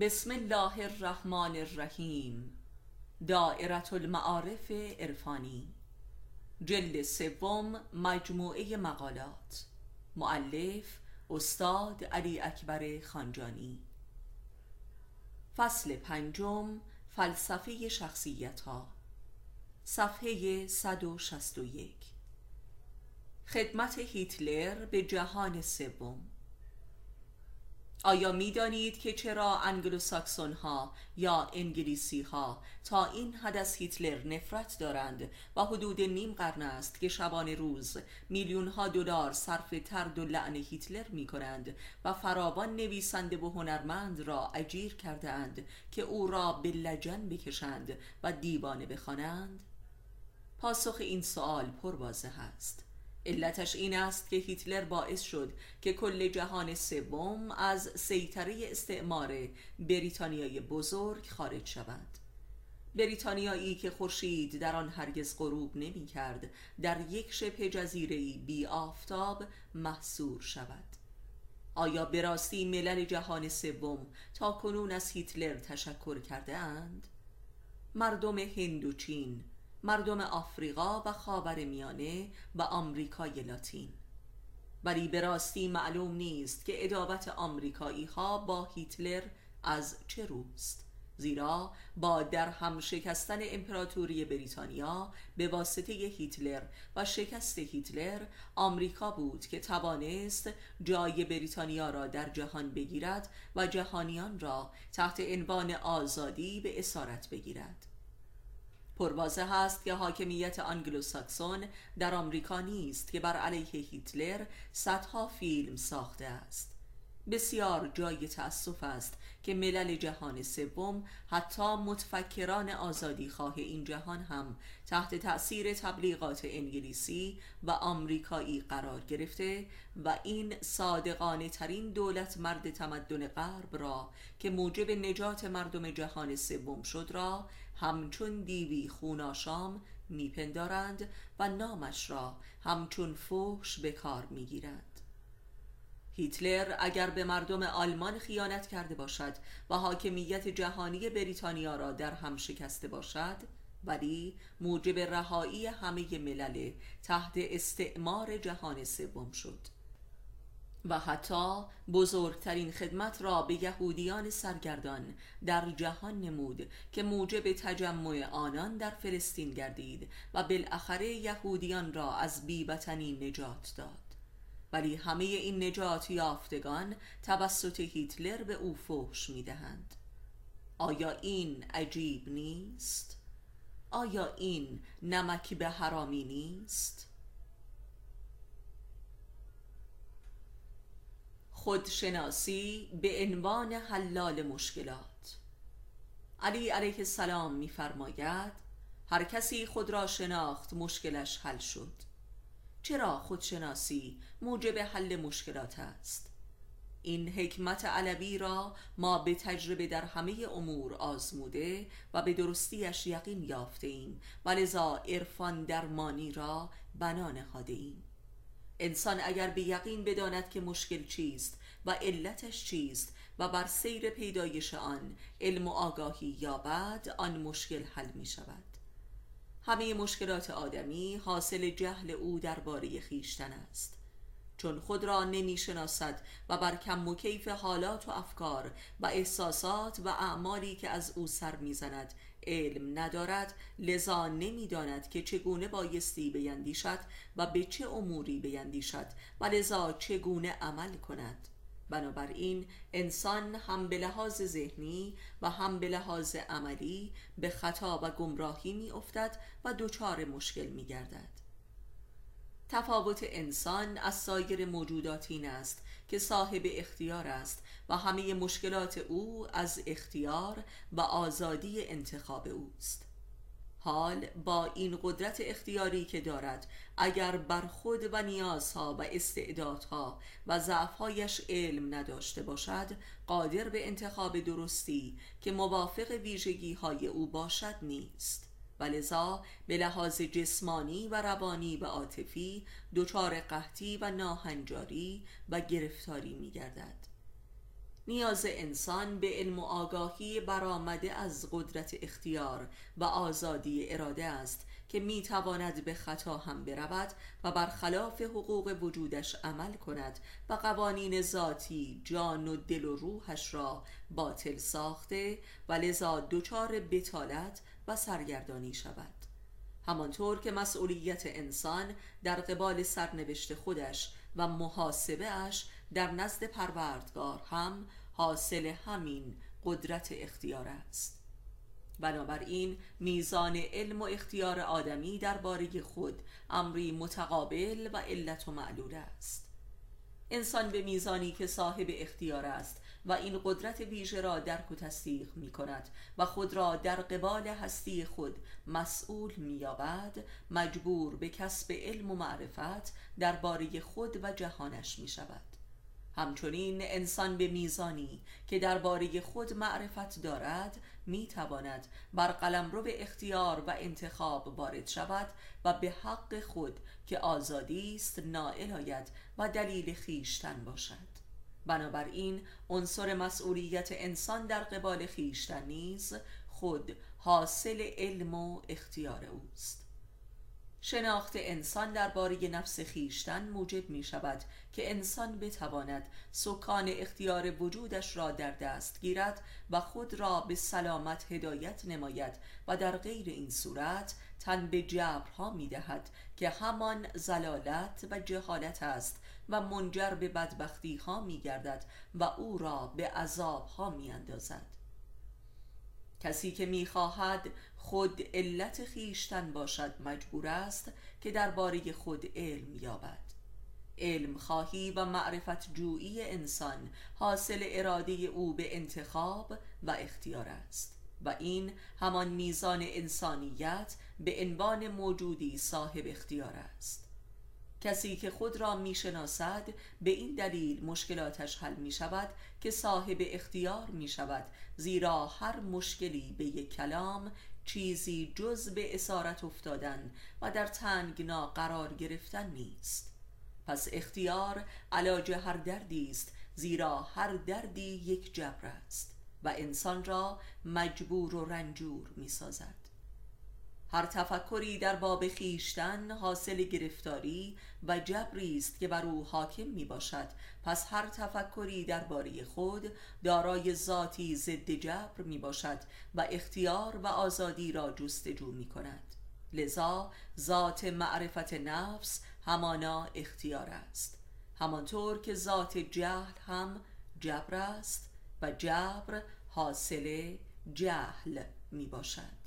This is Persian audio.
بسم الله الرحمن الرحیم. دائرة المعارف عرفانی. جلد سوم مجموعه مقالات. معلف استاد علی اکبر خانجانی. فصل پنجم فلسفه شخصیت ها صفحه 161 خدمت هیتلر به جهان سوم. آیا می دانید که چرا انگلوساکسون ها یا انگلیسی ها تا این حد از هیتلر نفرت دارند و حدود نیم قرن است که شبانه روز میلیون ها دلار صرف ترد و لعن هیتلر می کنند و فراوان نویسنده و هنرمند را اجیر کرده اند که او را به لجن بکشند و دیوانه بخوانند؟ پاسخ این سوال پرواضح است. علتش این است که هیتلر باعث شد که کل جهان سوم از سیطره استعمار بریتانیای بزرگ خارج شود بریتانیایی که خورشید در آن هرگز غروب نمی کرد در یک شبه جزیره بی آفتاب محصور شود آیا به راستی ملل جهان سوم تا کنون از هیتلر تشکر کرده اند؟ مردم هندوچین مردم آفریقا و خاور میانه و آمریکای لاتین. ولی به راستی معلوم نیست که ادابت آمریکایی ها با هیتلر از چه روست زیرا با در هم شکستن امپراتوری بریتانیا به واسطه هیتلر و شکست هیتلر آمریکا بود که توانست جای بریتانیا را در جهان بگیرد و جهانیان را تحت عنوان آزادی به اسارت بگیرد. پروازه است که حاکمیت انگلوساکسون در آمریکا نیست که بر علیه هیتلر صدها فیلم ساخته است. بسیار جای تأسف است که ملل جهان سوم حتی متفکران آزادی خواه این جهان هم تحت تأثیر تبلیغات انگلیسی و آمریکایی قرار گرفته و این صادقانه ترین دولت مرد تمدن غرب را که موجب نجات مردم جهان سوم شد را همچون دیوی خوناشام میپندارند و نامش را همچون فوش به کار می‌گیرند. هیتلر اگر به مردم آلمان خیانت کرده باشد و حاکمیت جهانی بریتانیا را در هم شکسته باشد ولی موجب رهایی همه ملل تحت استعمار جهان سوم شد. و حتی بزرگترین خدمت را به یهودیان سرگردان در جهان نمود که موجب تجمع آنان در فلسطین گردید و بالاخره یهودیان را از بیبتنی نجات داد. ولی همه این نجات یافتگان توسط هیتلر به او فحش می‌دهند آیا این عجیب نیست؟ آیا این نمکی به حرامی نیست؟ خودشناسی به عنوان حلال مشکلات علی علیه السلام میفرماید هر کسی خود را شناخت مشکلش حل شد چرا خودشناسی موجب حل مشکلات است؟ این حکمت علوی را ما به تجربه در همه امور آزموده و به درستیش یقین یافته ایم و لذا عرفان درمانی را بنا نهاده ایم. انسان اگر به یقین بداند که مشکل چیست و علتش چیست و بر سیر پیدایش آن علم و آگاهی یابد آن مشکل حل می شود همه مشکلات آدمی حاصل جهل او درباره خیشتن است. چون خود را نمی شناسد و بر کم و کیف حالات و افکار و احساسات و اعمالی که از او سر می‌زند علم ندارد لذا نمی‌داند که چگونه بایستی بیندیشد و به چه اموری بیندیشد و لذا چگونه عمل کند. بنابراین انسان هم به لحاظ ذهنی و هم به لحاظ عملی به خطا و گمراهی می افتد و دچار مشکل می گردد تفاوت انسان از سایر موجودات این است که صاحب اختیار است و همه مشکلات او از اختیار و آزادی انتخاب اوست. حال با این قدرت اختیاری که دارد اگر بر خود و نیازها و استعدادها و ضعفهایش علم نداشته باشد قادر به انتخاب درستی که موافق ویژگی های او باشد نیست. و لذا به لحاظ جسمانی و روانی و عاطفی دچار قحطی و ناهنجاری و گرفتاری می گردد نیاز انسان به علم و آگاهی برآمده از قدرت اختیار و آزادی اراده است که می تواند به خطا هم برود و برخلاف حقوق وجودش عمل کند و قوانین ذاتی جان و دل و روحش را باطل ساخته و لذا دچار بتالت و سرگردانی شود. همانطور که مسئولیت انسان در قبال سرنوشت خودش و محاسبه اش در نزد پروردگار هم حاصل همین قدرت اختیار است. بنابراین میزان علم و اختیار آدمی درباره خود امری متقابل و علت و معلول است. انسان به میزانی که صاحب اختیار است و این قدرت ویژه را درک و تصدیق می کند و خود را در قبال هستی خود مسئول می یابد مجبور به کسب علم و معرفت درباره خود و جهانش می شود. همچنین انسان به میزانی که درباره خود معرفت دارد می تواند بر قلمرو به اختیار و انتخاب وارد شود و به حق خود که آزادی است نائل آید و دلیل خیشتن باشد. بنابراین عنصر مسئولیت انسان در قبال خیشتن نیز خود حاصل علم و اختیار اوست. شناخت انسان درباره نفس خیشتن موجب می شود که انسان بتواند سکان اختیار وجودش را در دست گیرد و خود را به سلامت هدایت نماید و در غیر این صورت تن به جبرها می دهد که همان زلالت و جهالت است و منجر به بدبختی ها می گردد و او را به عذاب ها می اندازد کسی که می‌خواهد خود علت خیشتن باشد مجبور است که درباره خود علم یابد. علم خواهی و معرفت جویی انسان حاصل اراده او به انتخاب و اختیار است و این همان میزان انسانیت به عنوان موجودی صاحب اختیار است. کسی که خود را می‌شناسد به این دلیل مشکلاتش حل می شود که صاحب اختیار می شود زیرا هر مشکلی به یک کلام چیزی جز به اسارت افتادن و در تنگنا قرار گرفتن نیست. پس اختیار علاج هر دردی است زیرا هر دردی یک جبر است و انسان را مجبور و رنجور می سازد هر تفکری در باب خیشتن حاصل گرفتاری و جبری است که بر او حاکم می باشد پس هر تفکری درباره خود دارای ذاتی ضد جبر می باشد و اختیار و آزادی را جستجو می کند لذا ذات معرفت نفس همانا اختیار است. همانطور که ذات جهل هم جبر است و جبر حاصل جهل می باشد